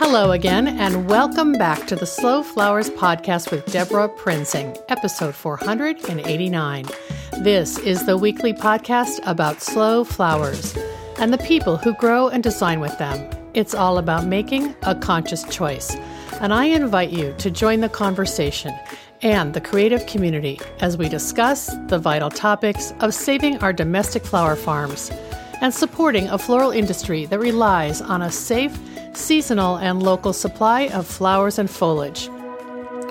Hello again, and welcome back to the Slow Flowers podcast with Deborah Prinzing, episode 489. This is the weekly podcast about slow flowers and the people who grow and design with them. It's all about making a conscious choice, and I invite you to join the conversation and the creative community as we discuss the vital topics of saving our domestic flower farms and supporting a floral industry that relies on a safe, seasonal, and local supply of flowers and foliage.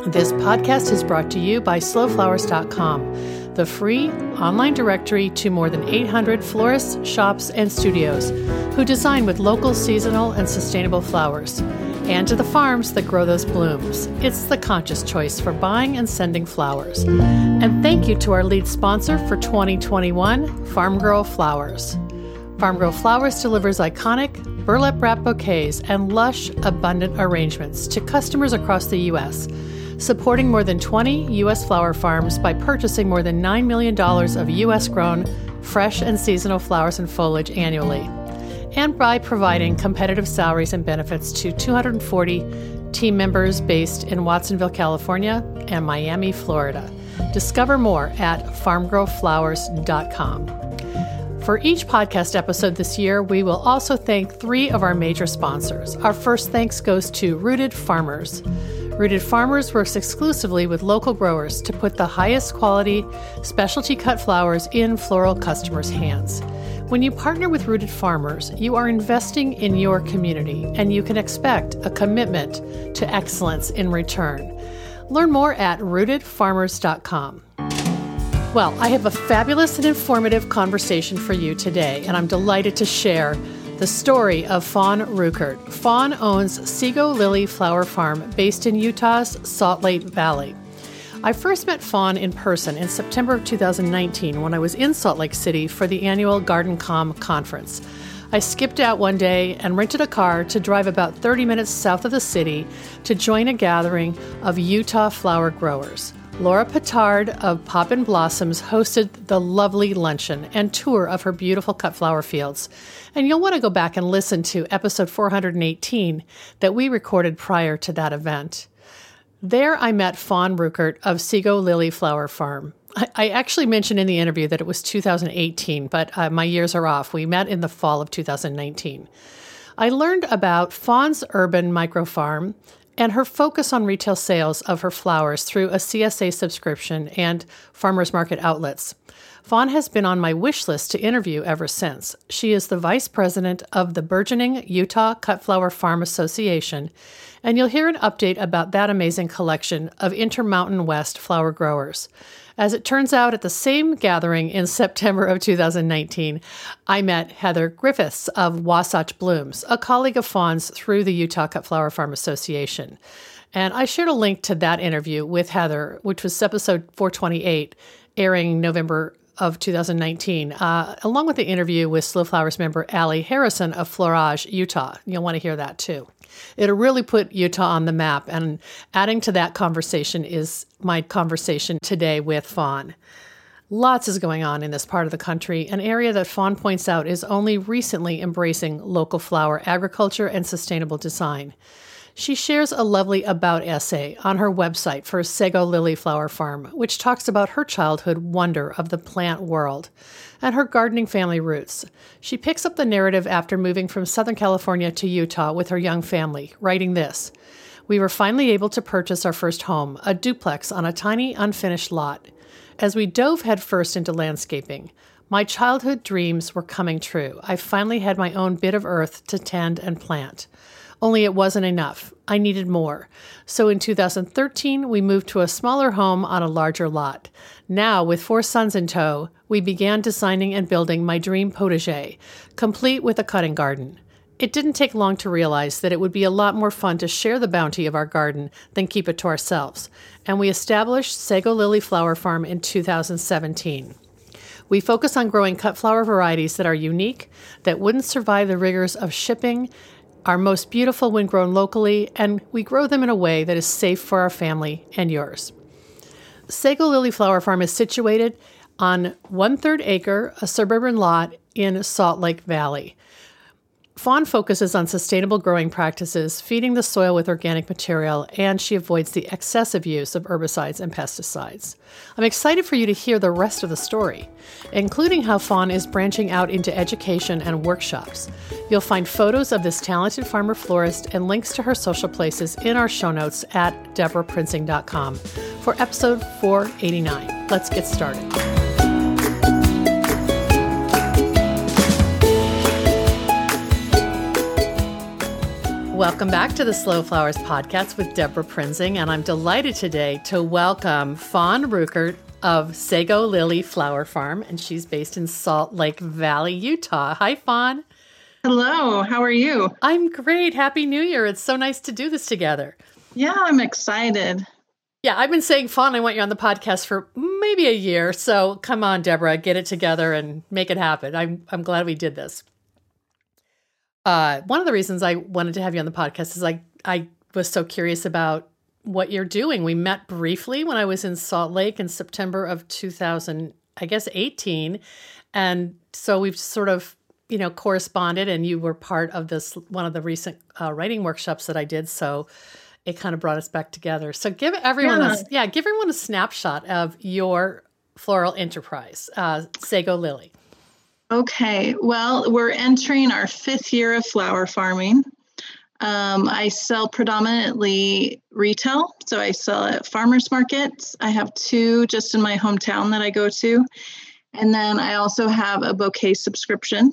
This podcast is brought to you by slowflowers.com, the free online directory to more than 800 florists, shops, and studios who design with local, seasonal, and sustainable flowers, and to the farms that grow those blooms. It's the conscious choice for buying and sending flowers. And thank you to our lead sponsor for 2021, Farm Girl Flowers. Farm Girl Flowers delivers iconic burlap wrap bouquets and lush, abundant arrangements to customers across the U.S., supporting more than 20 U.S. flower farms by purchasing more than $9 million of U.S. grown, fresh, and seasonal flowers and foliage annually, and by providing competitive salaries and benefits to 240 team members based in Watsonville, California, and Miami, Florida. Discover more at farmgirlflowers.com. For each podcast episode this year, we will also thank three of our major sponsors. Our first thanks goes to Rooted Farmers. Rooted Farmers works exclusively with local growers to put the highest quality specialty cut flowers in floral customers' hands. When you partner with Rooted Farmers, you are investing in your community and you can expect a commitment to excellence in return. Learn more at rootedfarmers.com. Well, I have a fabulous and informative conversation for you today, and I'm delighted to share the story of Fawn Rueckert. Fawn owns Sego Lily Flower Farm based in Utah's Salt Lake Valley. I first met Fawn in person in September of 2019 when I was in Salt Lake City for the annual GardenComm conference. I skipped out one day and rented a car to drive about 30 minutes south of the city to join a gathering of Utah flower growers. Laura Petard of Poppin' Blossoms hosted the lovely luncheon and tour of her beautiful cut flower fields. And you'll want to go back and listen to episode 418 that we recorded prior to that event. There I met Fawn Rueckert of Sego Lily Flower Farm. I, actually mentioned in the interview that it was 2018, but uh, my years are off. We met in the fall of 2019. I learned about Fawn's urban micro farm and her focus on retail sales of her flowers through a CSA subscription and farmers market outlets. Fawn has been on my wish list to interview ever since. She is the vice president of the burgeoning Utah Cut Flower Farm Association, and you'll hear an update about that amazing collection of Intermountain West flower growers. As it turns out, at the same gathering in September of 2019, I met Heather Griffiths of Wasatch Blooms, a colleague of Fawn's through the Utah Cut Flower Farm Association. And I shared a link to that interview with Heather, which was episode 428, airing November of 2019, uh, along with the interview with Slow Flowers member Allie Harrison of Florage, Utah. You'll want to hear that too. It'll really put Utah on the map. And adding to that conversation is my conversation today with Fawn. Lots is going on in this part of the country, an area that Fawn points out is only recently embracing local flower agriculture and sustainable design. She shares a lovely about essay on her website for Sego Lily Flower Farm, which talks about her childhood wonder of the plant world and her gardening family roots. She picks up the narrative after moving from Southern California to Utah with her young family, writing this We were finally able to purchase our first home, a duplex on a tiny, unfinished lot. As we dove headfirst into landscaping, my childhood dreams were coming true. I finally had my own bit of earth to tend and plant. Only it wasn't enough. I needed more. So in 2013, we moved to a smaller home on a larger lot. Now, with four sons in tow, we began designing and building my dream potager, complete with a cutting garden. It didn't take long to realize that it would be a lot more fun to share the bounty of our garden than keep it to ourselves, and we established Sego Lily Flower Farm in 2017. We focus on growing cut flower varieties that are unique, that wouldn't survive the rigors of shipping are most beautiful when grown locally, and we grow them in a way that is safe for our family and yours. Sego Lily Flower Farm is situated on one third acre, a suburban lot in Salt Lake Valley. Fawn focuses on sustainable growing practices, feeding the soil with organic material, and she avoids the excessive use of herbicides and pesticides. I'm excited for you to hear the rest of the story, including how Fawn is branching out into education and workshops. You'll find photos of this talented farmer florist and links to her social places in our show notes at deborahprinzing.com for episode 489. Let's get started. Welcome back to the Slow Flowers podcast with Deborah Prinzing, and I'm delighted today to welcome Fawn Rueckert of Sego Lily Flower Farm, and she's based in Salt Lake Valley, Utah. Hi, Fawn. Hello, how are you? I'm great. Happy New Year. It's so nice to do this together. Yeah, I'm excited. Yeah, I've been saying, Fawn, I want you on the podcast for maybe a year. So come on, Deborah, get it together and make it happen. I'm, I'm glad we did this uh, one of the reasons I wanted to have you on the podcast is I I was so curious about what you're doing. We met briefly when I was in Salt Lake in September of 2000, I guess 18, and so we've sort of you know corresponded, and you were part of this one of the recent uh, writing workshops that I did. So it kind of brought us back together. So give everyone yeah. a yeah give everyone a snapshot of your floral enterprise, uh, Sego Lily. Okay, well, we're entering our fifth year of flower farming. Um, I sell predominantly retail, so I sell at farmers markets. I have two just in my hometown that I go to. And then I also have a bouquet subscription.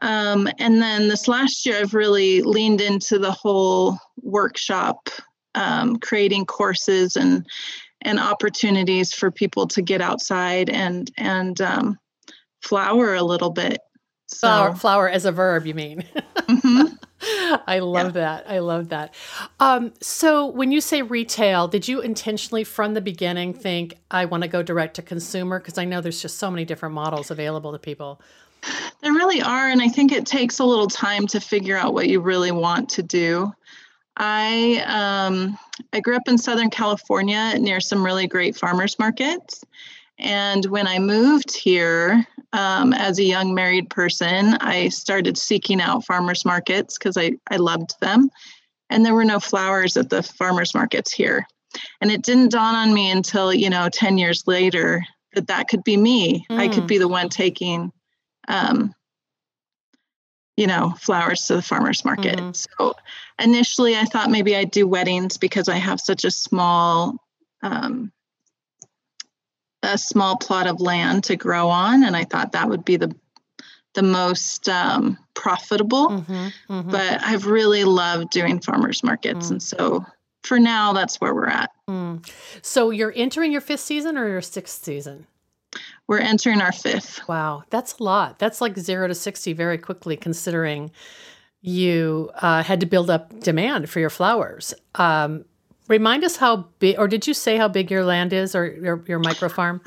Um, and then this last year, I've really leaned into the whole workshop, um, creating courses and and opportunities for people to get outside and and um, flower a little bit. So. Flower, flower as a verb, you mean? Mm-hmm. I love yeah. that. I love that. Um, so, when you say retail, did you intentionally from the beginning think I want to go direct to consumer? Because I know there's just so many different models available to people. There really are, and I think it takes a little time to figure out what you really want to do. I um, I grew up in Southern California near some really great farmers markets, and when I moved here um, as a young married person, I started seeking out farmers markets because I, I loved them. And there were no flowers at the farmers markets here. And it didn't dawn on me until, you know, 10 years later that that could be me. Mm. I could be the one taking, um, you know, flowers to the farmers market. Mm-hmm. So initially I thought maybe I'd do weddings because I have such a small um, a small plot of land to grow on, and I thought that would be the the most um, profitable. Mm-hmm, mm-hmm. But I've really loved doing farmers markets, mm. and so for now, that's where we're at. Mm. So you're entering your fifth season or your sixth season? We're entering our fifth. Wow, that's a lot. That's like zero to sixty very quickly, considering you uh, had to build up demand for your flowers. Um, Remind us how big, or did you say how big your land is or your, your micro farm?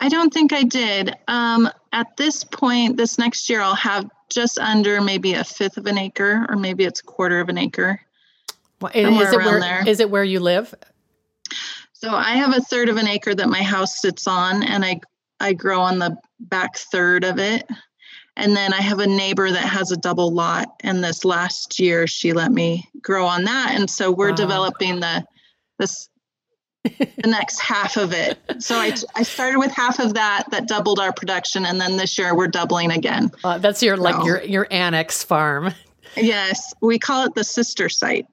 I don't think I did. Um, at this point, this next year, I'll have just under maybe a fifth of an acre, or maybe it's a quarter of an acre. Well, is, it where, there. is it where you live? So I have a third of an acre that my house sits on, and I I grow on the back third of it. And then I have a neighbor that has a double lot, and this last year she let me grow on that. And so we're wow. developing the this the next half of it. So I, I started with half of that that doubled our production, and then this year we're doubling again. Uh, that's your so, like your your annex farm. Yes, we call it the sister site.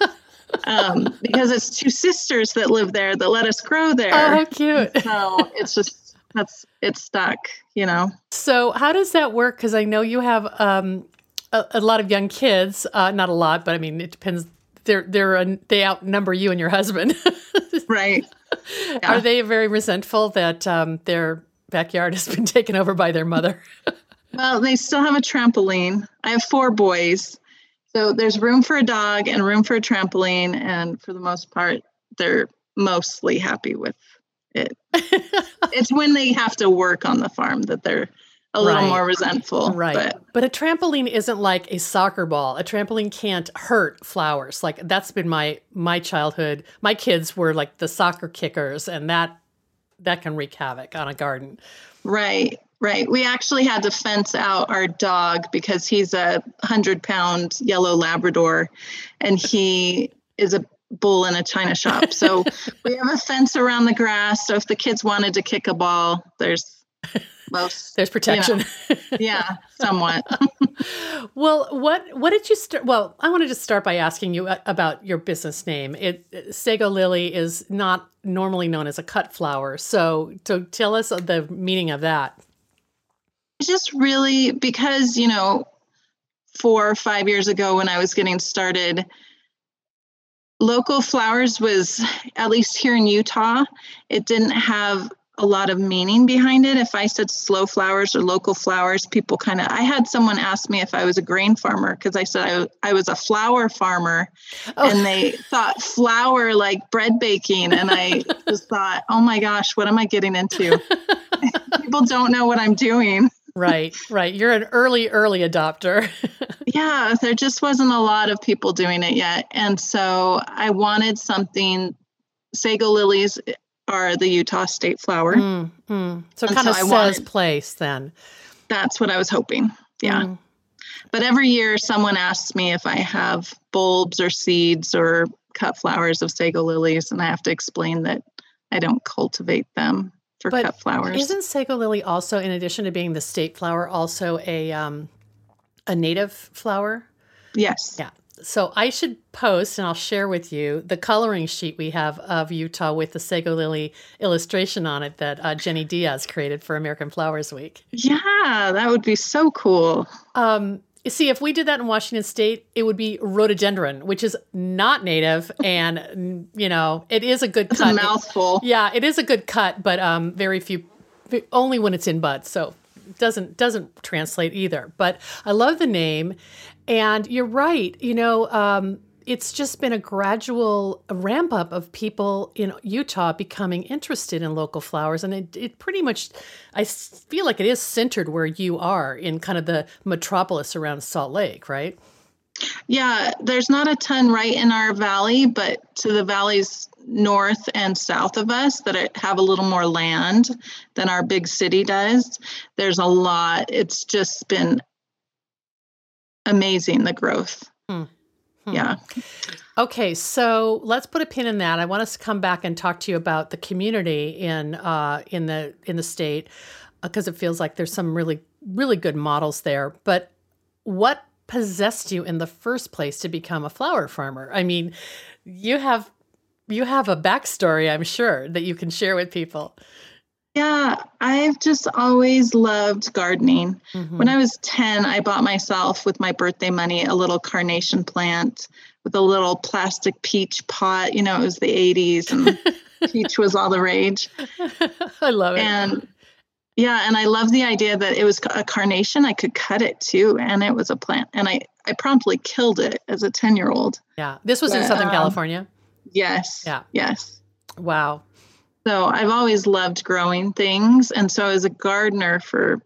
um, because it's two sisters that live there that let us grow there. Oh, cute! so it's just that's it's stuck, you know. So how does that work? Because I know you have um, a, a, lot of young kids. Uh, not a lot, but I mean it depends they're they're they outnumber you and your husband. right. Yeah. Are they very resentful that um, their backyard has been taken over by their mother? well, they still have a trampoline. I have four boys. So there's room for a dog and room for a trampoline and for the most part they're mostly happy with it. it's when they have to work on the farm that they're a little right. more resentful. Right. But. but a trampoline isn't like a soccer ball. A trampoline can't hurt flowers. Like that's been my my childhood. My kids were like the soccer kickers and that that can wreak havoc on a garden. Right. Right. We actually had to fence out our dog because he's a hundred pound yellow Labrador and he is a bull in a china shop. So we have a fence around the grass. So if the kids wanted to kick a ball, there's most there's protection. You know, yeah, somewhat. well, what what did you start? Well, I wanted to start by asking you uh, about your business name. It Sego Lily is not normally known as a cut flower. So, to tell us the meaning of that. Just really because you know, four or five years ago when I was getting started, local flowers was at least here in Utah, it didn't have a lot of meaning behind it. If I said slow flowers or local flowers, people kind of, I had someone ask me if I was a grain farmer because I said I, I, was a flower farmer oh. and they thought flour like bread baking. And I just thought, oh my gosh, what am I getting into? people don't know what I'm doing. right, right. You're an early, early adopter. yeah, there just wasn't a lot of people doing it yet. And so I wanted something, sego lilies are the Utah state flower. Mm, mm. So it kind of so says wanted, place then. That's what I was hoping. Yeah. Mm. But every year someone asks me if I have bulbs or seeds or cut flowers of sego lilies, and I have to explain that I don't cultivate them for but cut flowers. Isn't sego lily also, in addition to being the state flower, also a um, a native flower? Yes. Yeah so I should post and I'll share with you the coloring sheet we have of Utah with the Sego Lily illustration on it that uh, Jenny Diaz created for American Flowers Week. Yeah, that would be so cool. Um, see, if we did that in Washington State, it would be rhododendron, which is not native, and you know, it is a good That's cut. A mouthful. It, yeah, it is a good cut, but um, very few, only when it's in bud. So doesn't doesn't translate either. But I love the name, and you're right. You know, um, it's just been a gradual ramp up of people in Utah becoming interested in local flowers. And it, it pretty much, I feel like it is centered where you are in kind of the metropolis around Salt Lake, right? Yeah, there's not a ton right in our valley, but to the valleys north and south of us that have a little more land than our big city does, there's a lot. It's just been amazing the growth. Hmm. Hmm. Yeah. Okay, so let's put a pin in that. I want us to come back and talk to you about the community in uh, in the in the state because uh, it feels like there's some really really good models there. But what possessed you in the first place to become a flower farmer? I mean, you have you have a backstory, I'm sure, that you can share with people. Yeah, I've just always loved gardening. Mm-hmm. When I was 10, I bought myself with my birthday money a little carnation plant with a little plastic peach pot. You know, it was the 80s and peach was all the rage. I love it. And yeah, and I love the idea that it was a carnation. I could cut it too, and it was a plant. And I, I promptly killed it as a 10 year old. Yeah. This was but, in Southern um, California? Yes. Yeah. Yes. Wow. So I've always loved growing things. And so as a gardener for,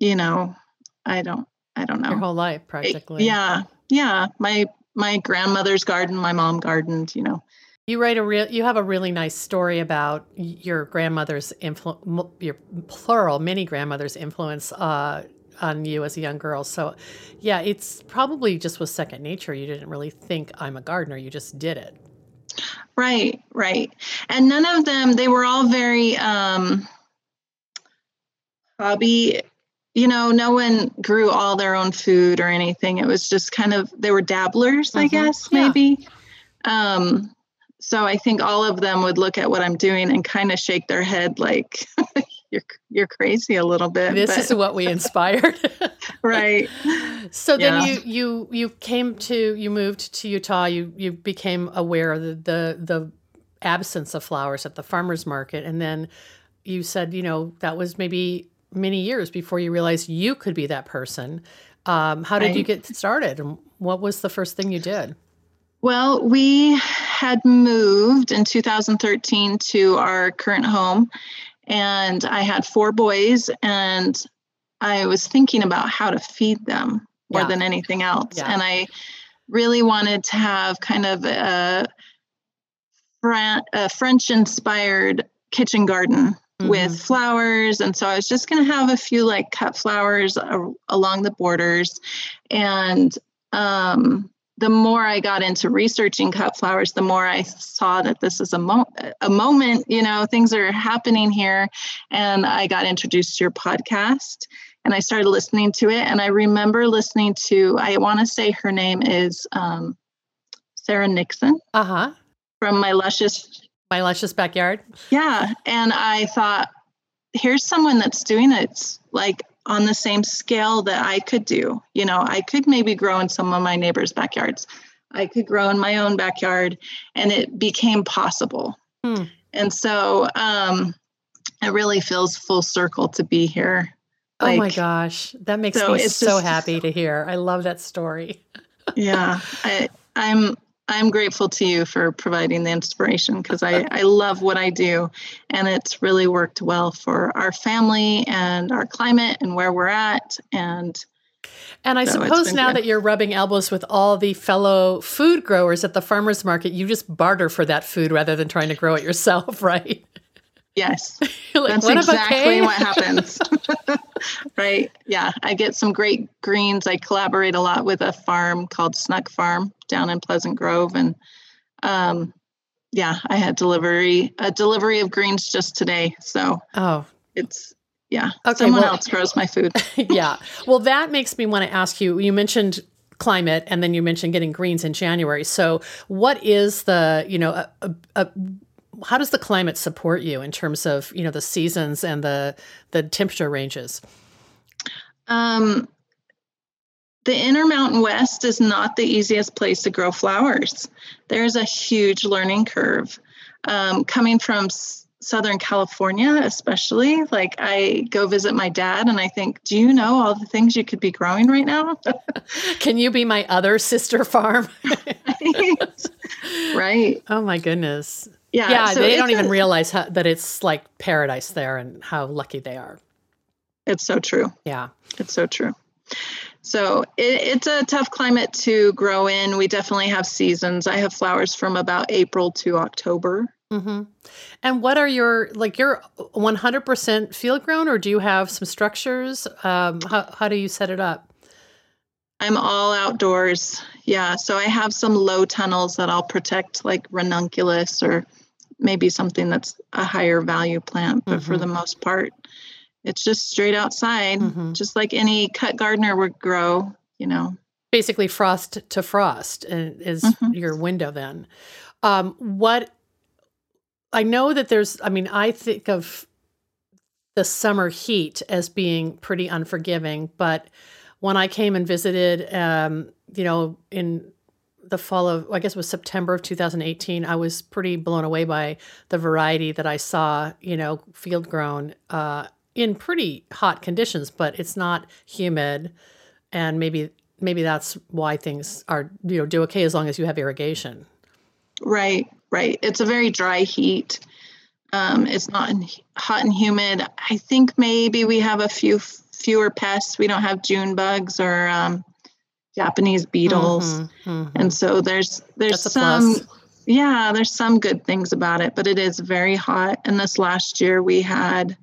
you know, I don't, I don't know. Your whole life practically. yeah. Yeah. My, my grandmother's garden, my mom gardened, you know. You write a real, you have a really nice story about your grandmother's influence, your plural, many grandmother's influence, uh, on you as a young girl. So, yeah, it's probably just was second nature. You didn't really think I'm a gardener. You just did it. Right, right. And none of them, they were all very um, hobby. You know, no one grew all their own food or anything. It was just kind of, they were dabblers, mm-hmm. I guess, maybe. Yeah. Um, so I think all of them would look at what I'm doing and kind of shake their head like, you're you're crazy a little bit. This but. is what we inspired. right. So then yeah. you you you came to you moved to Utah. You you became aware of the, the the absence of flowers at the farmers market, and then you said you know that was maybe many years before you realized you could be that person. Um, how did right. you get started, and what was the first thing you did? Well, we had moved in 2013 to our current home, and I had four boys, and I was thinking about how to feed them more yeah. than anything else. Yeah. And I really wanted to have kind of a, a French inspired kitchen garden mm-hmm. with flowers. And so I was just going to have a few like cut flowers a- along the borders. And um, the more I got into researching cut flowers, the more I saw that this is a, mo- a moment, you know, things are happening here. And I got introduced to your podcast and I started listening to it. And I remember listening to, I want to say her name is um, Sarah Nixon. Uh huh. From My Luscious. My Luscious Backyard. Yeah. And I thought, here's someone that's doing it like on the same scale that I could do. You know, I could maybe grow in some of my neighbors' backyards. I could grow in my own backyard, and it became possible. Hmm. And so um, it really feels full circle to be here. Like, oh my gosh, that makes so me so just, happy to hear. I love that story. yeah, I, I'm I'm grateful to you for providing the inspiration because I, I love what I do and it's really worked well for our family and our climate and where we're at and and I so suppose now good. that you're rubbing elbows with all the fellow food growers at the farmers market, you just barter for that food rather than trying to grow it yourself, right? Yes. like, That's exactly what happens. right. Yeah. I get some great greens. I collaborate a lot with a farm called Snuck Farm down in Pleasant Grove. And um, yeah, I had delivery, a delivery of greens just today. So oh, it's, yeah. Okay, Someone well, else grows my food. yeah. Well, that makes me want to ask you, you mentioned climate and then you mentioned getting greens in January. So what is the, you know, a, a, a how does the climate support you in terms of you know the seasons and the the temperature ranges? Um, the Intermountain West is not the easiest place to grow flowers. There's a huge learning curve. Um, coming from s- Southern California, especially, like I go visit my dad and I think, do you know all the things you could be growing right now? Can you be my other sister farm? right. right. Oh my goodness. Yeah, yeah, so they don't even realize how, that it's like paradise there and how lucky they are. It's so true. Yeah, it's so true. So it, it's a tough climate to grow in. We definitely have seasons. I have flowers from about April to October. Mm-hmm. And what are your like? You're 100% field grown, or do you have some structures? Um, how how do you set it up? I'm all outdoors. Yeah. So I have some low tunnels that I'll protect, like ranunculus or maybe something that's a higher value plant. But mm-hmm. for the most part, it's just straight outside, mm-hmm. just like any cut gardener would grow, you know. Basically, frost to frost is mm-hmm. your window then. Um, what I know that there's, I mean, I think of the summer heat as being pretty unforgiving, but when I came and visited, um, you know, in the fall of, I guess it was September of 2018, I was pretty blown away by the variety that I saw, you know, field grown uh, in pretty hot conditions, but it's not humid. And maybe, maybe that's why things are, you know, do okay as long as you have irrigation. Right, right. It's a very dry heat. Um, it's not hot and humid. I think maybe we have a few fewer pests. We don't have June bugs or um, Japanese beetles, mm-hmm, mm-hmm. and so there's there's some yeah there's some good things about it, but it is very hot. And this last year we had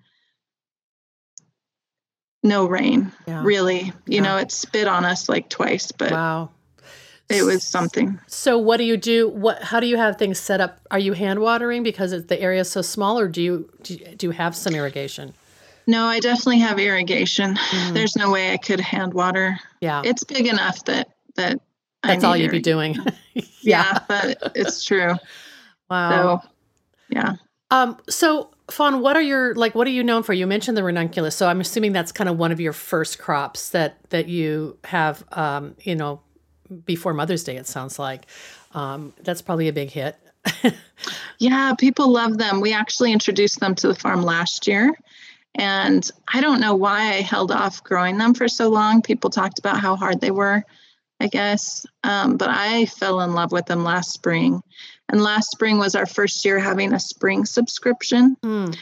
no rain yeah. really you yeah. know it spit on us like twice but wow it was something so what do you do what how do you have things set up are you hand watering because the area is so small or do you do you, do you have some irrigation no, I definitely have irrigation. Mm. There's no way I could hand water. Yeah. It's big enough that that That's all you'd be doing. yeah. yeah, but it's true. Wow. So, yeah. Um so Fawn, what are your like what are you known for? You mentioned the ranunculus. So I'm assuming that's kind of one of your first crops that that you have um, you know, before Mother's Day it sounds like. Um, that's probably a big hit. yeah, people love them. We actually introduced them to the farm last year and I don't know why I held off growing them for so long. People talked about how hard they were, I guess. Um, but I fell in love with them last spring. And last spring was our first year having a spring subscription. Mm.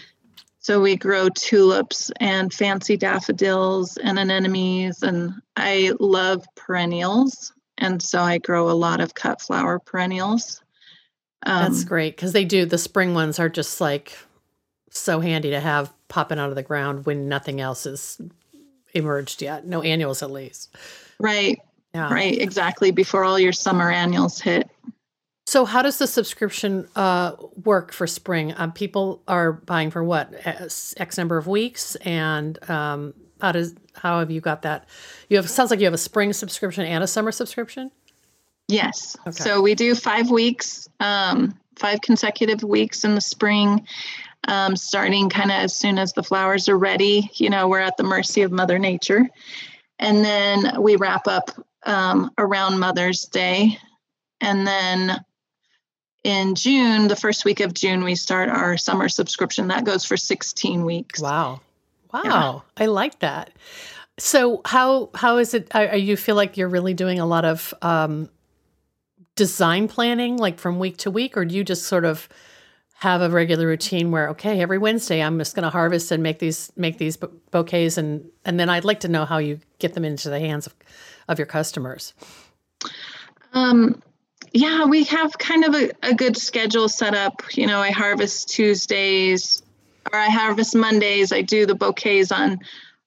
So we grow tulips and fancy daffodils and anemones. And I love perennials. And so I grow a lot of cut flower perennials. Um, That's great because they do, the spring ones are just like so handy to have popping out of the ground when nothing else is emerged yet. No annuals, at least. Right. Yeah. Right. Exactly. Before all your summer annuals hit. So, how does the subscription uh, work for spring? Um, people are buying for what x number of weeks, and um, how does how have you got that? You have sounds like you have a spring subscription and a summer subscription. Yes. Okay. So we do five weeks, um, five consecutive weeks in the spring, um, starting kind of as soon as the flowers are ready. You know, we're at the mercy of Mother Nature, and then we wrap up um, around Mother's Day, and then in June, the first week of June, we start our summer subscription. That goes for 16 weeks. Wow. Wow. Yeah. I like that. So how how is it are, you feel like you're really doing a lot of um, design planning like from week to week or do you just sort of have a regular routine where okay every wednesday i'm just going to harvest and make these make these bouquets and and then i'd like to know how you get them into the hands of, of your customers um yeah, we have kind of a, a good schedule set up. You know, I harvest Tuesdays or I harvest Mondays. I do the bouquets on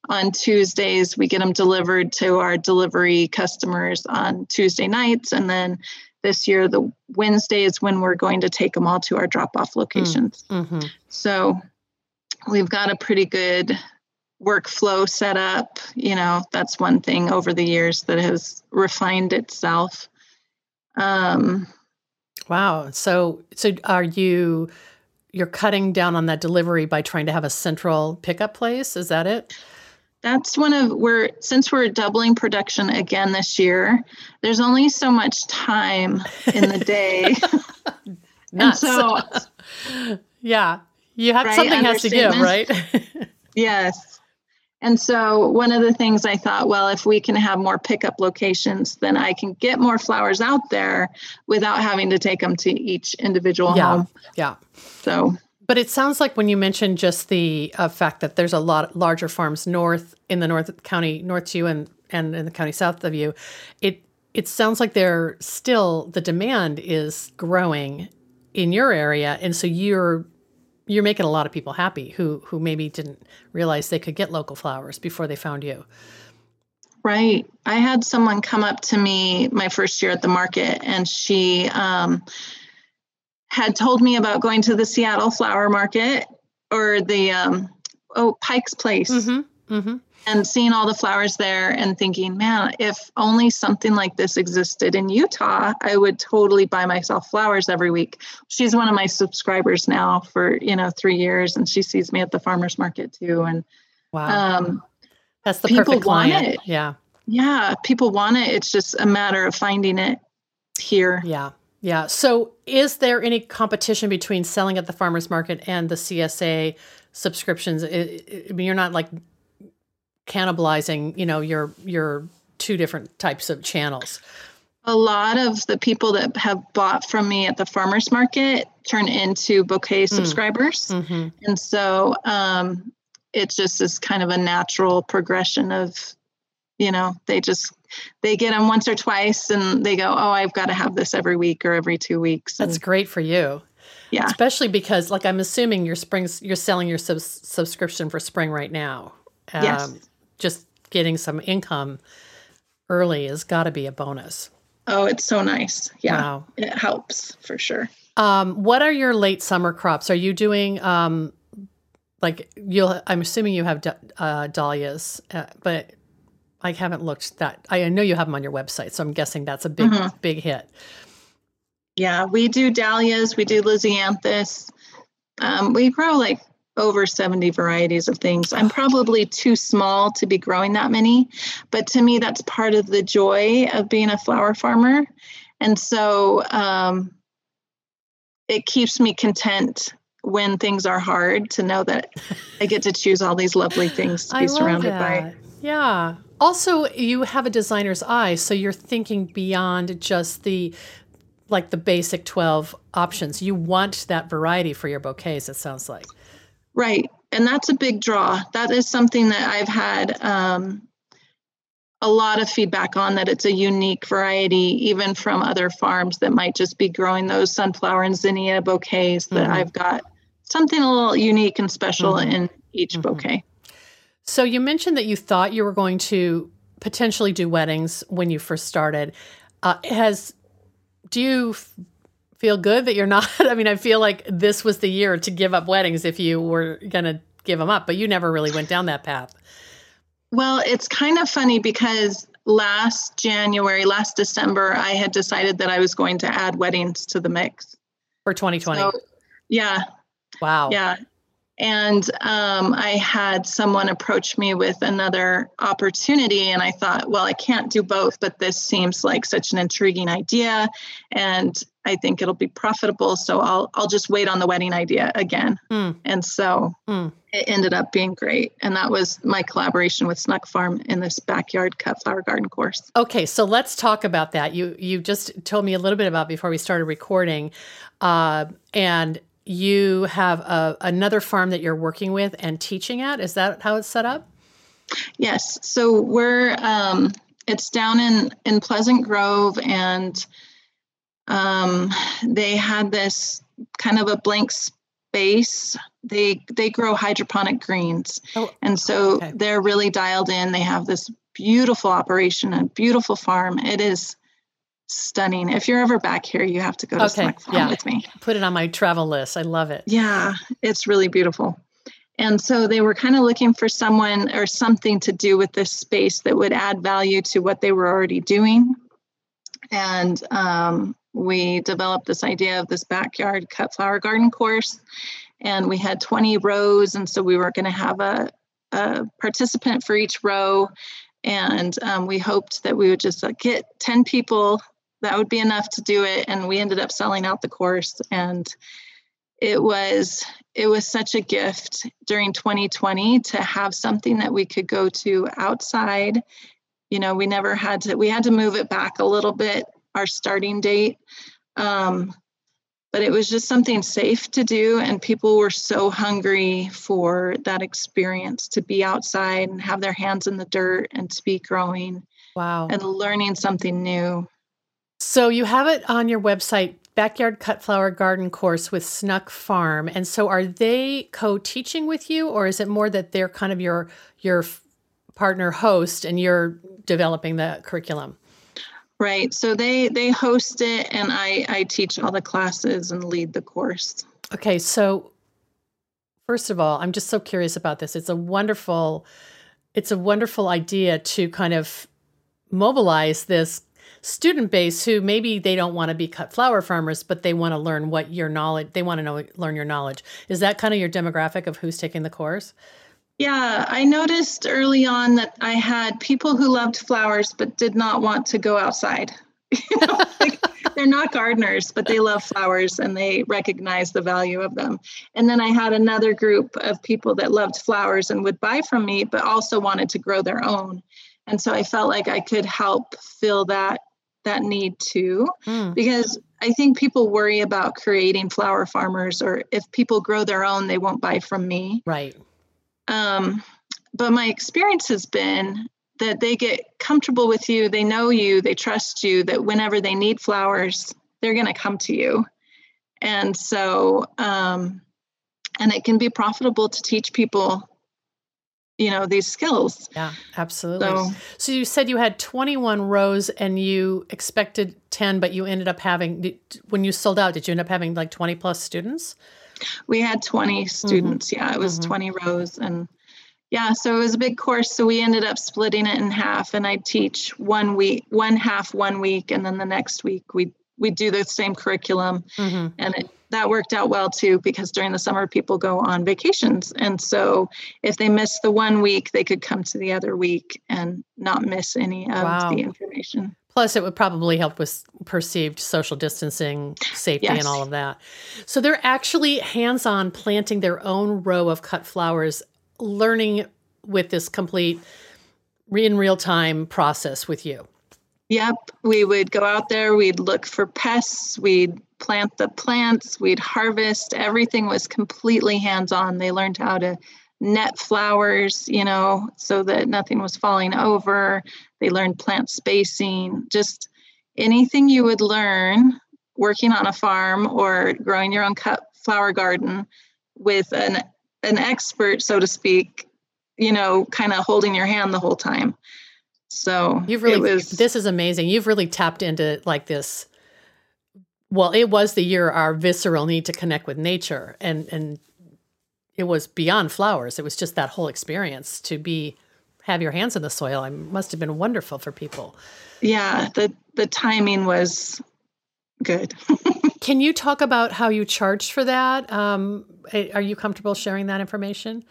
on Tuesdays. We get them delivered to our delivery customers on Tuesday nights. And then this year, the Wednesday is when we're going to take them all to our drop off locations. Mm-hmm. So we've got a pretty good workflow set up. You know, that's one thing over the years that has refined itself. Um, wow. So, so are you you're cutting down on that delivery by trying to have a central pickup place? Is that it? That's one of we're since we're doubling production again this year. There's only so much time in the day, and so yeah, you have right, something has to give, right? yes. And so, one of the things I thought, well, if we can have more pickup locations, then I can get more flowers out there without having to take them to each individual yeah, home. Yeah. So, but it sounds like when you mentioned just the uh, fact that there's a lot larger farms north in the North County, north to you, and and in the county south of you, it it sounds like there still the demand is growing in your area, and so you're you're making a lot of people happy who who maybe didn't realize they could get local flowers before they found you. Right. I had someone come up to me my first year at the market, and she um, had told me about going to the Seattle Flower Market or the um, oh Pike's Place. Mm-hmm. Mm-hmm and seeing all the flowers there and thinking, man, if only something like this existed in Utah, I would totally buy myself flowers every week. She's one of my subscribers now for, you know, three years and she sees me at the farmer's market too. And wow. Um, That's the perfect client. It. Yeah. Yeah. People want it. It's just a matter of finding it here. Yeah. Yeah. So is there any competition between selling at the farmer's market and the CSA subscriptions? I mean, you're not like cannibalizing, you know, your your two different types of channels. A lot of the people that have bought from me at the farmers market turn into bouquet mm. subscribers. Mm-hmm. And so um, it just is kind of a natural progression of, you know, they just they get them once or twice and they go, oh, I've got to have this every week or every two weeks. That's great for you. Yeah. Especially because like I'm assuming your springs you're selling your sub- subscription for spring right now. Um, yes just getting some income early has got to be a bonus. Oh, it's so nice. Yeah. Wow. It helps for sure. Um, what are your late summer crops? Are you doing um, like you'll I'm assuming you have uh, dahlias, uh, but I haven't looked that I know you have them on your website, so I'm guessing that's a big mm-hmm. big hit. Yeah, we do dahlias, we do lisianthus. Um, we grow like over 70 varieties of things. I'm probably too small to be growing that many, but to me, that's part of the joy of being a flower farmer. And so um, it keeps me content when things are hard to know that I get to choose all these lovely things to be surrounded by. Yeah. Also, you have a designer's eye, so you're thinking beyond just the like the basic 12 options. You want that variety for your bouquets, it sounds like. Right. And that's a big draw. That is something that I've had um, a lot of feedback on that it's a unique variety, even from other farms that might just be growing those sunflower and zinnia bouquets that mm-hmm. I've got something a little unique and special mm-hmm. in each mm-hmm. bouquet. So you mentioned that you thought you were going to potentially do weddings when you first started. Uh, has do you f- feel good that you're not? I mean, I feel like this was the year to give up weddings if you were going to give them up, but you never really went down that path. Well, it's kind of funny because last January, last December, I had decided that I was going to add weddings to the mix for 2020. So, yeah. Wow. Yeah. And um, I had someone approach me with another opportunity, and I thought, well, I can't do both, but this seems like such an intriguing idea, and I think it'll be profitable. So I'll I'll just wait on the wedding idea again. Mm. And so mm. it ended up being great, and that was my collaboration with Snuck Farm in this backyard cut flower garden course. Okay, so let's talk about that. You you just told me a little bit about before we started recording, uh, and you have a, another farm that you're working with and teaching at. Is that how it's set up? Yes. So we're um, it's down in in Pleasant Grove, and um, they had this kind of a blank space. They they grow hydroponic greens, oh, and so okay. they're really dialed in. They have this beautiful operation, a beautiful farm. It is stunning. If you're ever back here, you have to go to okay. Farm yeah. with me. Put it on my travel list. I love it. Yeah, it's really beautiful. And so they were kind of looking for someone or something to do with this space that would add value to what they were already doing. And um, we developed this idea of this backyard cut flower garden course. And we had 20 rows. And so we were going to have a, a participant for each row and um, we hoped that we would just uh, get 10 people that would be enough to do it. And we ended up selling out the course. And it was it was such a gift during 2020 to have something that we could go to outside. You know we never had to we had to move it back a little bit our starting date. Um, but it was just something safe to do. And people were so hungry for that experience to be outside and have their hands in the dirt and to be growing wow. and learning something new so you have it on your website, Backyard Cut Flower Garden Course with Snuck Farm. And so are they co-teaching with you or is it more that they're kind of your your partner host and you're developing the curriculum? Right. So they they host it and I I teach all the classes and lead the course. Okay, so first of all, I'm just so curious about this. It's a wonderful it's a wonderful idea to kind of mobilize this student base who maybe they don't want to be cut flower farmers, but they want to learn what your knowledge, they want to know, learn your knowledge. Is that kind of your demographic of who's taking the course? Yeah, I noticed early on that I had people who loved flowers but did not want to go outside. you know, like, they're not gardeners, but they love flowers and they recognize the value of them. And then I had another group of people that loved flowers and would buy from me, but also wanted to grow their own. And so I felt like I could help fill that that need too mm. because i think people worry about creating flower farmers or if people grow their own they won't buy from me. Right. Um, but my experience has been that they get comfortable with you they know you they trust you that whenever they need flowers they're going to come to you. And so um, and it can be profitable to teach people you know these skills yeah absolutely so, so, you said you had 21 rows and you expected 10 but you ended up having when you sold out did you end up having like 20 plus students we had 20 mm-hmm. students mm-hmm. yeah it was mm-hmm. 20 rows and yeah so it was a big course so we ended up splitting it in half and i teach one week one half one week and then the next week we we do the same curriculum mm-hmm. and it that worked out well too because during the summer people go on vacations. And so if they miss the one week they could come to the other week and not miss any of wow. the information. Plus it would probably help with perceived social distancing safety yes. and all of that. So they're actually hands-on planting their own row of cut flowers learning with this complete in real time process with you. Yep, we would go out there, we'd look for pests, we'd plant the plants, we'd harvest. Everything was completely hands on. They learned how to net flowers, you know, so that nothing was falling over. They learned plant spacing, just anything you would learn working on a farm or growing your own cut flower garden. with an an expert, so to speak, you know, kind of holding your hand the whole time. So you've really was, this is amazing. You've really tapped into like this. Well, it was the year our visceral need to connect with nature, and and it was beyond flowers. It was just that whole experience to be have your hands in the soil. It must have been wonderful for people. Yeah, the the timing was good. Can you talk about how you charged for that? Um, are you comfortable sharing that information?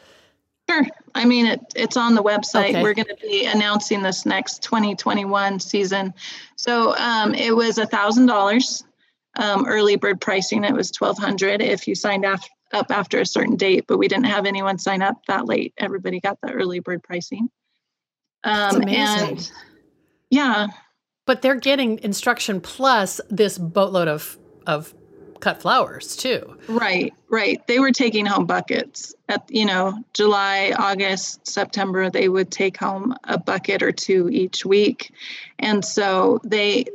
Sure. I mean, it, it's on the website. Okay. We're going to be announcing this next 2021 season. So um, it was a thousand dollars um, early bird pricing. It was 1200 if you signed af- up after a certain date, but we didn't have anyone sign up that late. Everybody got the early bird pricing. Um, and yeah, but they're getting instruction plus this boatload of of cut flowers too. Right, right. They were taking home buckets at you know July, August, September. They would take home a bucket or two each week, and so they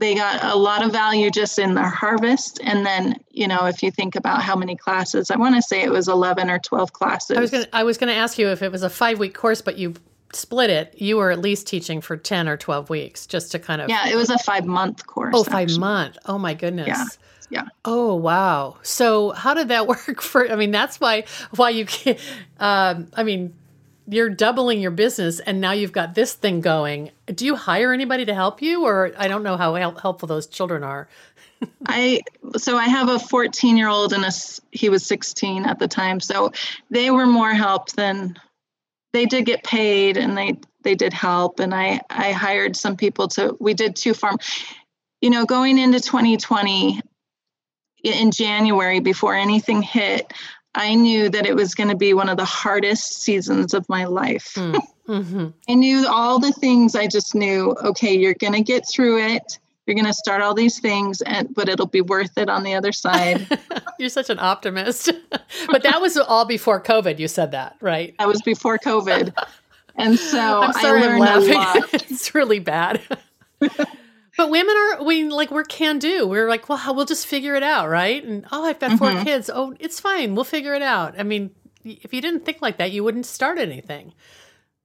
they got a lot of value just in their harvest and then you know if you think about how many classes i want to say it was 11 or 12 classes i was going to i was going to ask you if it was a 5 week course but you split it, you were at least teaching for 10 or 12 weeks just to kind of. Yeah, it was a five month course. Oh, five actually. month. Oh, my goodness. Yeah. Yeah. Oh wow! So how did that work for? I mean, that's why why you can. Um, I mean, you're doubling your business, and now you've got this thing going. Do you hire anybody to help you, or I don't know how helpful those children are. I so I have a 14 year old and a he was 16 at the time, so they were more help than they did get paid and they they did help and i i hired some people to we did two farm you know going into 2020 in january before anything hit i knew that it was going to be one of the hardest seasons of my life. Mm, mm-hmm. i knew all the things i just knew okay you're going to get through it you're going to start all these things and but it'll be worth it on the other side. You're such an optimist. But that was all before covid you said that right? That was before covid. And so I'm sorry, I learned I'm laughing. it's really bad but women are we like we're can do we're like well we'll just figure it out right and oh i've got 4 mm-hmm. kids oh it's fine we'll figure it out i mean if you didn't think like that you wouldn't start anything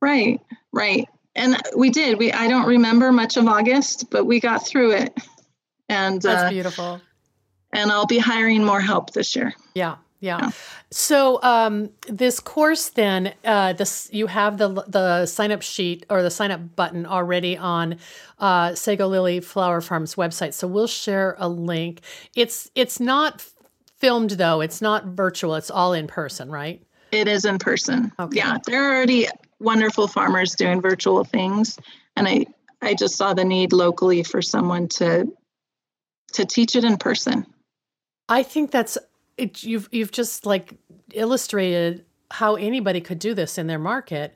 right right and we did. We I don't remember much of August, but we got through it. And that's uh, beautiful. And I'll be hiring more help this year. Yeah. Yeah. yeah. So um, this course, then, uh, this you have the the sign up sheet or the sign up button already on uh, Sego Lily Flower Farm's website. So we'll share a link. It's it's not filmed though. It's not virtual. It's all in person, right? It is in person. Okay. Yeah, they're already wonderful farmers doing virtual things and i i just saw the need locally for someone to to teach it in person i think that's it, you've you've just like illustrated how anybody could do this in their market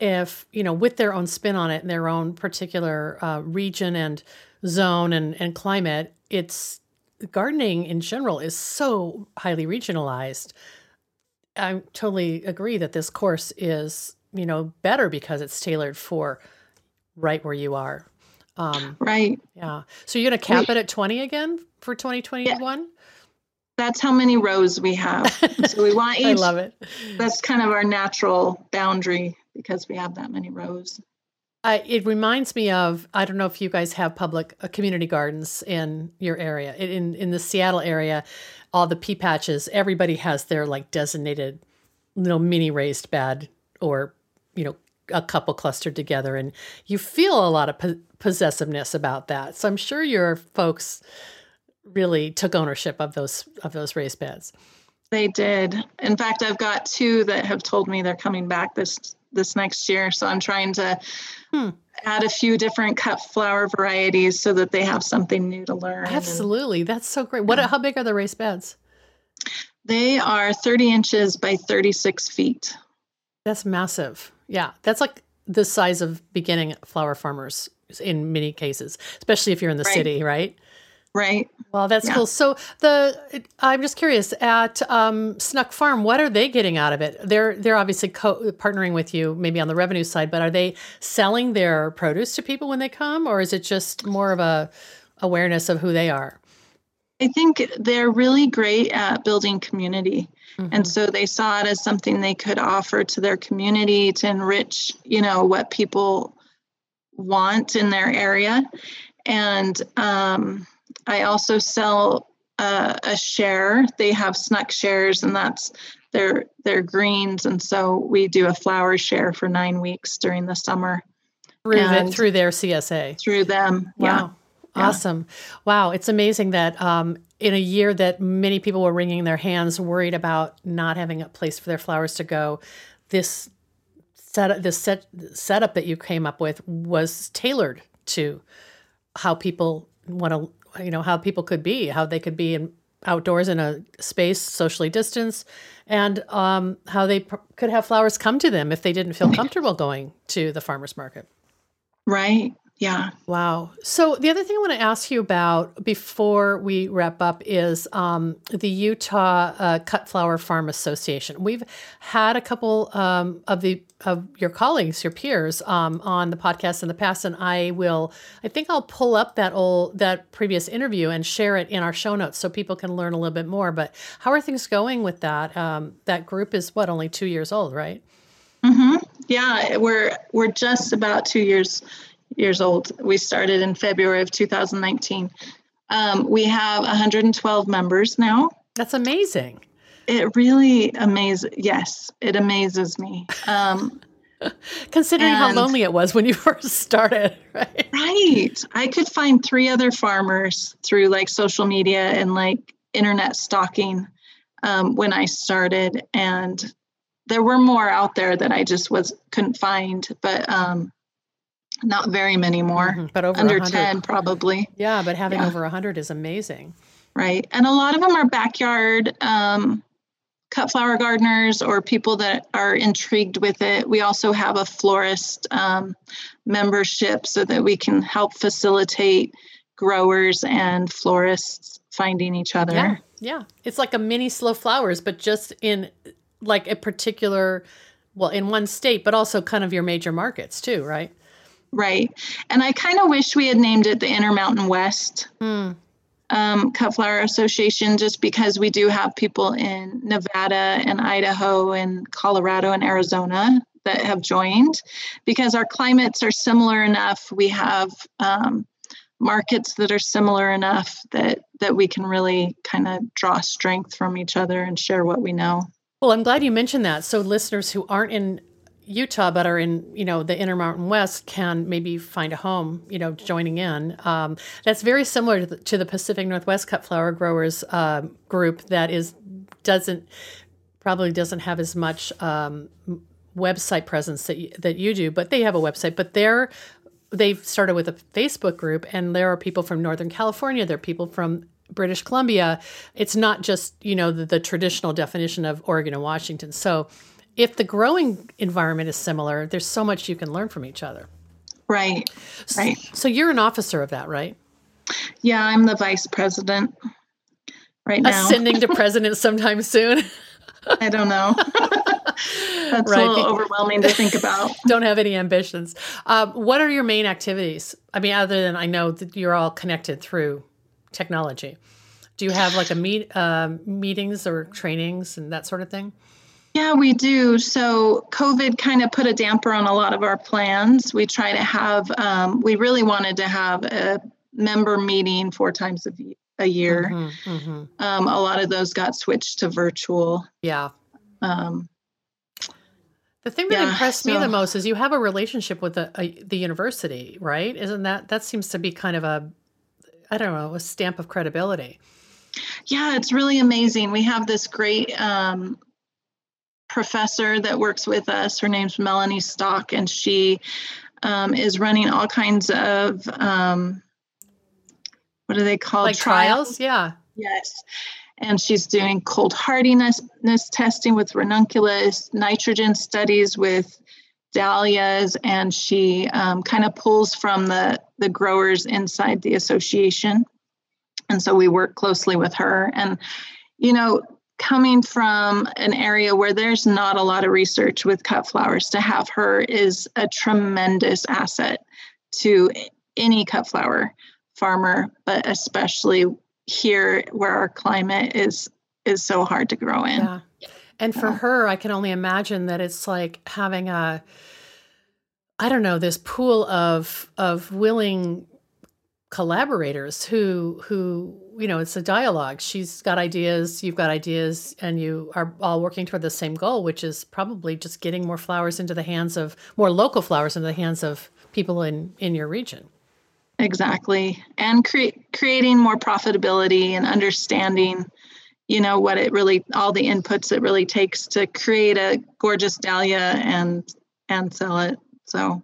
if you know with their own spin on it and their own particular uh, region and zone and, and climate it's gardening in general is so highly regionalized i totally agree that this course is you know, better because it's tailored for right where you are. Um, right. Yeah. So you're going to cap we, it at 20 again for 2021? Yeah. That's how many rows we have. so we want each. I love it. That's kind of our natural boundary because we have that many rows. I, it reminds me of I don't know if you guys have public uh, community gardens in your area. In in the Seattle area, all the pea patches, everybody has their like designated little mini raised bed or you know a couple clustered together and you feel a lot of po- possessiveness about that so i'm sure your folks really took ownership of those of those raised beds. They did. In fact i've got two that have told me they're coming back this this next year. So i'm trying to hmm. add a few different cut flower varieties so that they have something new to learn absolutely. And, that's so great. What yeah. how big are the raised beds? They are 30 inches by 36 feet. That's massive. Yeah, that's like the size of beginning flower farmers in many cases, especially if you're in the right. city, right? Right. Well, that's yeah. cool. So the I'm just curious at um, Snuck Farm, what are they getting out of it? They're they're obviously co- partnering with you, maybe on the revenue side, but are they selling their produce to people when they come, or is it just more of a awareness of who they are? I think they're really great at building community. Mm-hmm. And so they saw it as something they could offer to their community to enrich, you know, what people want in their area. And um, I also sell uh, a share. They have snuck shares, and that's their their greens. And so we do a flower share for nine weeks during the summer. Through, the, through their CSA. Through them. Wow. Yeah. Awesome. Wow. It's amazing that um, in a year that many people were wringing their hands, worried about not having a place for their flowers to go, this set this set setup that you came up with was tailored to how people want to, you know, how people could be, how they could be in outdoors in a space socially distanced, and um, how they pr- could have flowers come to them if they didn't feel comfortable going to the farmers market. Right. Yeah. Wow. So the other thing I want to ask you about before we wrap up is um, the Utah uh, Cut Flower Farm Association. We've had a couple um, of the of your colleagues, your peers, um, on the podcast in the past, and I will. I think I'll pull up that old that previous interview and share it in our show notes so people can learn a little bit more. But how are things going with that? Um, that group is what only two years old, right? Mm-hmm. Yeah, we're we're just about two years years old. We started in February of 2019. Um, we have 112 members now. That's amazing. It really amazes. Yes, it amazes me. Um, Considering how lonely it was when you first started, right? Right. I could find three other farmers through like social media and like internet stalking um, when I started, and there were more out there that I just was couldn't find. But um, not very many more, mm-hmm, but over under 10 probably. Yeah, but having yeah. over 100 is amazing. Right. And a lot of them are backyard um, cut flower gardeners or people that are intrigued with it. We also have a florist um, membership so that we can help facilitate growers and florists finding each other. Yeah. Yeah. It's like a mini slow flowers, but just in like a particular, well, in one state, but also kind of your major markets too, right? Right. And I kind of wish we had named it the Intermountain West mm. um, Cut Flower Association just because we do have people in Nevada and Idaho and Colorado and Arizona that have joined because our climates are similar enough. We have um, markets that are similar enough that that we can really kind of draw strength from each other and share what we know. Well, I'm glad you mentioned that. So listeners who aren't in Utah but are in you know the Intermountain West can maybe find a home you know joining in. Um, that's very similar to the, to the, Pacific Northwest cut flower growers uh, group that is doesn't probably doesn't have as much um, website presence that you, that you do, but they have a website. But they're they've started with a Facebook group, and there are people from Northern California. There are people from British Columbia. It's not just you know the, the traditional definition of Oregon and Washington. So if the growing environment is similar, there's so much you can learn from each other. Right. Right. So, so you're an officer of that, right? Yeah, I'm the vice president right now. Ascending to president sometime soon. I don't know. That's right. a little overwhelming to think about. don't have any ambitions. Uh, what are your main activities? I mean, other than I know that you're all connected through technology. Do you have like a meet uh, meetings or trainings and that sort of thing? Yeah, we do. So, COVID kind of put a damper on a lot of our plans. We try to have, um, we really wanted to have a member meeting four times a, a year. Mm-hmm, mm-hmm. Um, a lot of those got switched to virtual. Yeah. Um, the thing that yeah, impressed so, me the most is you have a relationship with the a, the university, right? Isn't that that seems to be kind of a I don't know a stamp of credibility. Yeah, it's really amazing. We have this great um, professor that works with us. Her name's Melanie Stock, and she um, is running all kinds of um, what are they called? Like trials? trials? Yeah. Yes. And she's doing cold hardiness testing with ranunculus, nitrogen studies with dahlias, and she um, kind of pulls from the, the growers inside the association. And so we work closely with her. And, you know, coming from an area where there's not a lot of research with cut flowers to have her is a tremendous asset to any cut flower farmer but especially here where our climate is is so hard to grow in. Yeah. And for her, I can only imagine that it's like having a I don't know, this pool of of willing collaborators who who you know it's a dialogue. She's got ideas you've got ideas and you are all working toward the same goal which is probably just getting more flowers into the hands of more local flowers into the hands of people in in your region. Exactly. And create creating more profitability and understanding you know what it really all the inputs it really takes to create a gorgeous dahlia and and sell it. So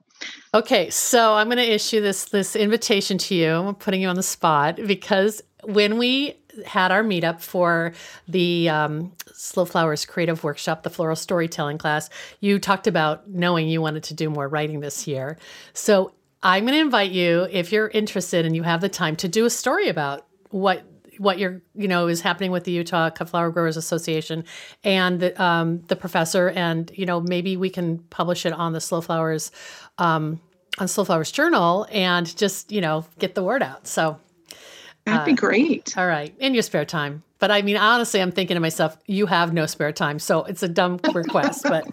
Okay, so I'm going to issue this this invitation to you. I'm putting you on the spot because when we had our meetup for the um, Slow Flowers Creative Workshop, the floral storytelling class, you talked about knowing you wanted to do more writing this year. So I'm going to invite you, if you're interested and you have the time, to do a story about what what you're you know is happening with the Utah Cut Flower Growers Association and the, um, the professor, and you know maybe we can publish it on the Slow Flowers um, on Slow Flowers Journal and just you know get the word out. So that'd uh, be great. All right, in your spare time. But I mean, honestly, I'm thinking to myself, you have no spare time, so it's a dumb request, but.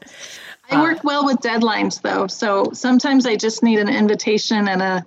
I work well with deadlines though. So sometimes I just need an invitation and a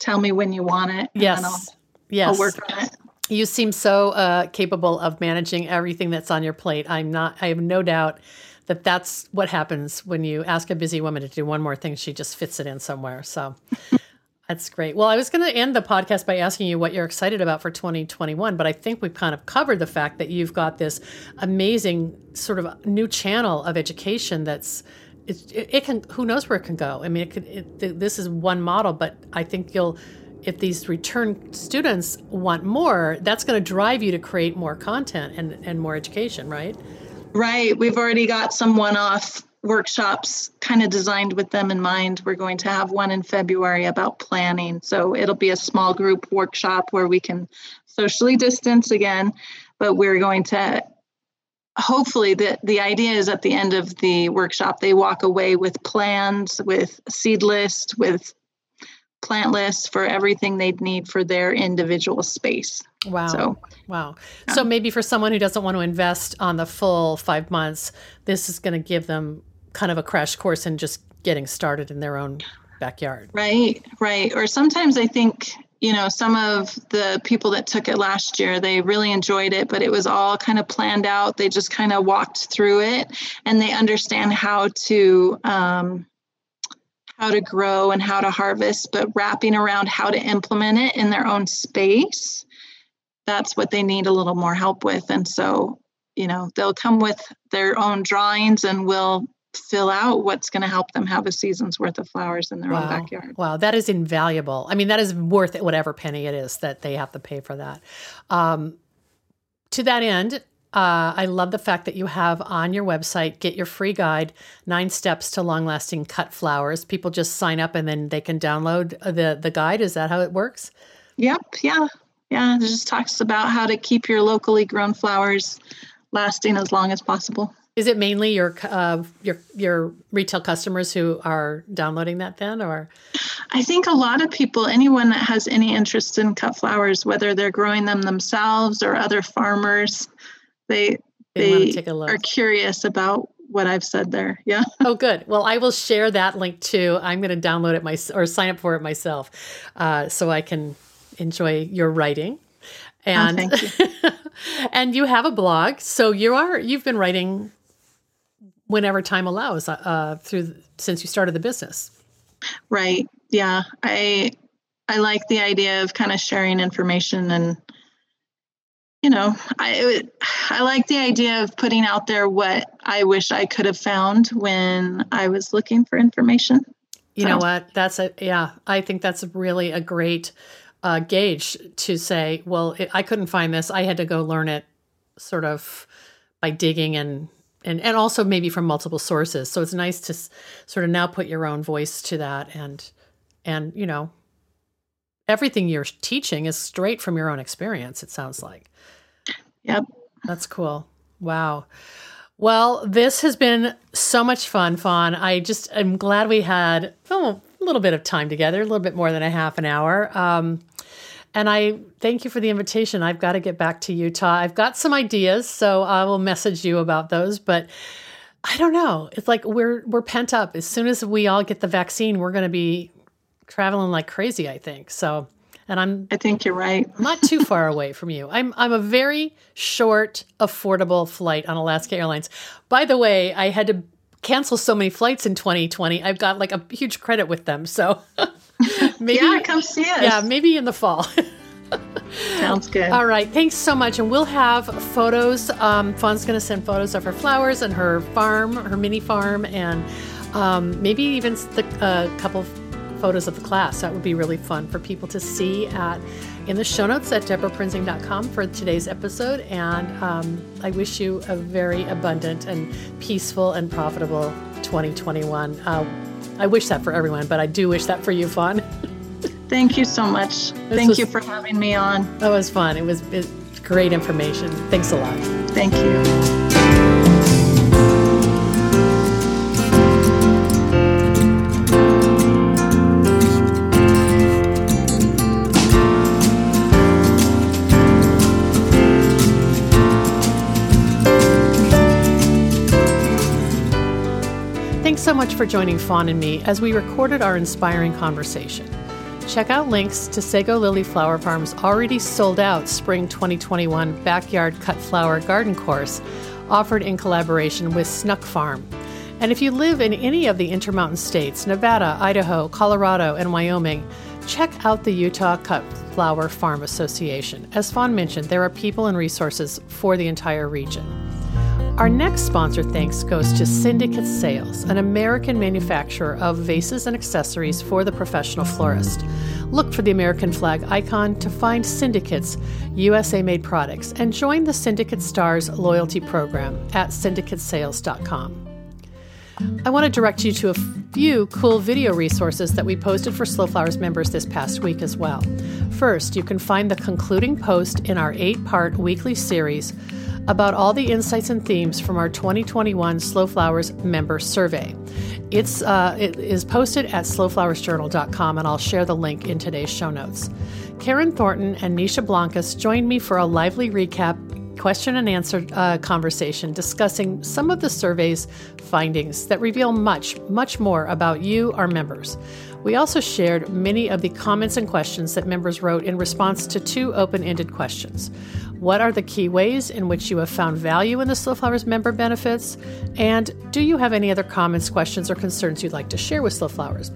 tell me when you want it. Yes. I'll, yes. I'll work on it. You seem so uh, capable of managing everything that's on your plate. I'm not, I have no doubt that that's what happens when you ask a busy woman to do one more thing. She just fits it in somewhere. So that's great. Well, I was going to end the podcast by asking you what you're excited about for 2021, but I think we've kind of covered the fact that you've got this amazing sort of new channel of education that's it, it can who knows where it can go. I mean, it could. It, this is one model, but I think you'll if these return students want more, that's going to drive you to create more content and, and more education, right? Right. We've already got some one off workshops kind of designed with them in mind. We're going to have one in February about planning. So it'll be a small group workshop where we can socially distance again, but we're going to hopefully the, the idea is at the end of the workshop they walk away with plans with seed list with plant list for everything they'd need for their individual space Wow. So, wow. Yeah. So maybe for someone who doesn't want to invest on the full five months, this is going to give them kind of a crash course in just getting started in their own backyard. Right, right. Or sometimes I think, you know, some of the people that took it last year, they really enjoyed it, but it was all kind of planned out. They just kind of walked through it and they understand how to, um, how to grow and how to harvest, but wrapping around how to implement it in their own space that's what they need a little more help with. And so, you know, they'll come with their own drawings and we'll fill out what's going to help them have a season's worth of flowers in their wow. own backyard. Wow, that is invaluable. I mean, that is worth whatever penny it is that they have to pay for that. Um, to that end, uh, I love the fact that you have on your website, get your free guide, Nine Steps to Long Lasting Cut Flowers. People just sign up and then they can download the, the guide. Is that how it works? Yep. Yeah yeah, it just talks about how to keep your locally grown flowers lasting as long as possible. Is it mainly your uh, your your retail customers who are downloading that then, or? I think a lot of people, anyone that has any interest in cut flowers, whether they're growing them themselves or other farmers, they they, they are curious about what I've said there. Yeah. oh, good. Well, I will share that link too. I'm going to download it myself or sign up for it myself, uh, so I can enjoy your writing. Oh, and oh, you. and you have a blog, so you are you've been writing whenever time allows uh, through since you started the business. Right. Yeah. I I like the idea of kind of sharing information and you know, I I like the idea of putting out there what I wish I could have found when I was looking for information. You so. know what? That's a yeah. I think that's really a great uh, gauge to say, well, it, I couldn't find this. I had to go learn it sort of by digging and and and also maybe from multiple sources. So it's nice to s- sort of now put your own voice to that and and you know everything you're teaching is straight from your own experience. It sounds like. Yep. That's cool. Wow. Well, this has been so much fun, Fawn. I just am glad we had oh, a little bit of time together, a little bit more than a half an hour. Um, And I thank you for the invitation. I've got to get back to Utah. I've got some ideas, so I will message you about those. But I don't know. It's like we're we're pent up. As soon as we all get the vaccine, we're going to be traveling like crazy. I think so. And I'm I think you're right. not too far away from you. I'm I'm a very short, affordable flight on Alaska Airlines. By the way, I had to cancel so many flights in 2020. I've got like a huge credit with them. So maybe yeah, come see us. Yeah, maybe in the fall. Sounds good. All right. Thanks so much. And we'll have photos. Um, Fawn's going to send photos of her flowers and her farm, her mini farm, and um, maybe even a uh, couple photos of the class. That would be really fun for people to see at in the show notes at deborahprinzing.com for today's episode. And um, I wish you a very abundant and peaceful and profitable 2021. Uh, I wish that for everyone, but I do wish that for you, Fawn. Thank you so much. This Thank was, you for having me on. That was fun. It was, it was great information. Thanks a lot. Thank you. Much for joining Fawn and me as we recorded our inspiring conversation. Check out links to Sego Lily Flower Farm's already sold out Spring 2021 Backyard Cut Flower Garden Course offered in collaboration with Snuck Farm. And if you live in any of the Intermountain states, Nevada, Idaho, Colorado, and Wyoming, check out the Utah Cut Flower Farm Association. As Fawn mentioned, there are people and resources for the entire region. Our next sponsor thanks goes to Syndicate Sales, an American manufacturer of vases and accessories for the professional florist. Look for the American flag icon to find Syndicate's USA made products and join the Syndicate Stars loyalty program at syndicatesales.com. I want to direct you to a few cool video resources that we posted for Slow Flowers members this past week as well. First, you can find the concluding post in our eight part weekly series about all the insights and themes from our 2021 Slow Flowers member survey. It's uh, it is posted at slowflowersjournal.com, and I'll share the link in today's show notes. Karen Thornton and Nisha Blancas joined me for a lively recap, question and answer uh, conversation discussing some of the survey's findings that reveal much, much more about you, our members. We also shared many of the comments and questions that members wrote in response to two open ended questions. What are the key ways in which you have found value in the Slow Flowers member benefits? And do you have any other comments, questions, or concerns you'd like to share with Slow Flowers?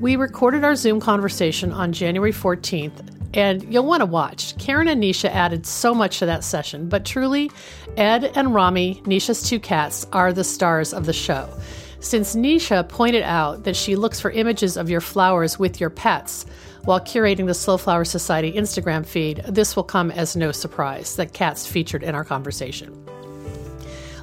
We recorded our Zoom conversation on January 14th, and you'll want to watch. Karen and Nisha added so much to that session, but truly, Ed and Rami, Nisha's two cats, are the stars of the show. Since Nisha pointed out that she looks for images of your flowers with your pets, while curating the Slow Flower Society Instagram feed, this will come as no surprise that cats featured in our conversation.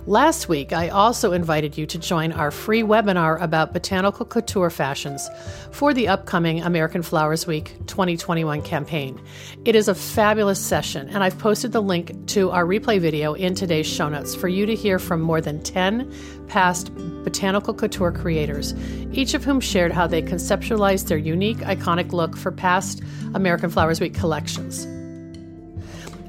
Last week, I also invited you to join our free webinar about botanical couture fashions for the upcoming American Flowers Week 2021 campaign. It is a fabulous session, and I've posted the link to our replay video in today's show notes for you to hear from more than 10 past botanical couture creators, each of whom shared how they conceptualized their unique, iconic look for past American Flowers Week collections.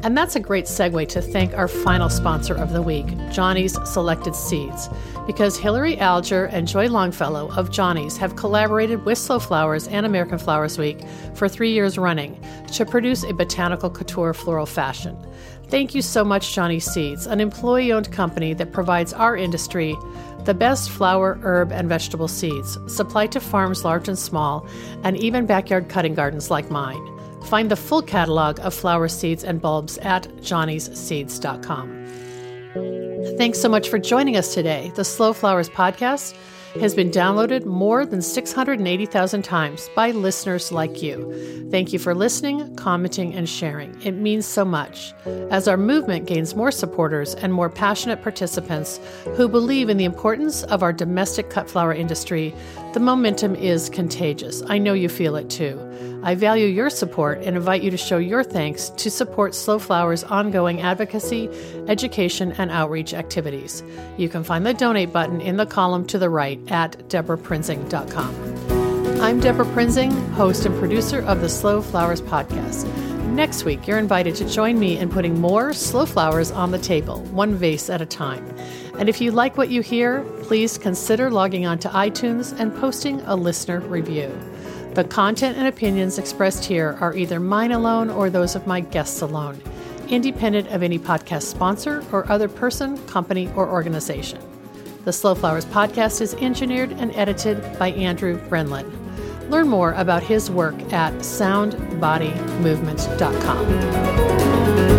And that's a great segue to thank our final sponsor of the week, Johnny's Selected Seeds, because Hillary Alger and Joy Longfellow of Johnny's have collaborated with Slow Flowers and American Flowers Week for three years running to produce a botanical couture floral fashion. Thank you so much, Johnny Seeds, an employee owned company that provides our industry the best flower, herb, and vegetable seeds, supplied to farms large and small, and even backyard cutting gardens like mine. Find the full catalog of flower seeds and bulbs at johnnysseeds.com. Thanks so much for joining us today. The Slow Flowers podcast has been downloaded more than 680,000 times by listeners like you. Thank you for listening, commenting, and sharing. It means so much. As our movement gains more supporters and more passionate participants who believe in the importance of our domestic cut flower industry, the momentum is contagious. I know you feel it too. I value your support and invite you to show your thanks to support Slow Flowers' ongoing advocacy, education, and outreach activities. You can find the donate button in the column to the right at deborahprinzing.com. I'm Deborah Prinzing, host and producer of the Slow Flowers podcast. Next week, you're invited to join me in putting more slow flowers on the table, one vase at a time. And if you like what you hear, please consider logging on to iTunes and posting a listener review. The content and opinions expressed here are either mine alone or those of my guests alone, independent of any podcast sponsor or other person, company, or organization. The Slow Flowers podcast is engineered and edited by Andrew Brenlin. Learn more about his work at soundbodymovement.com.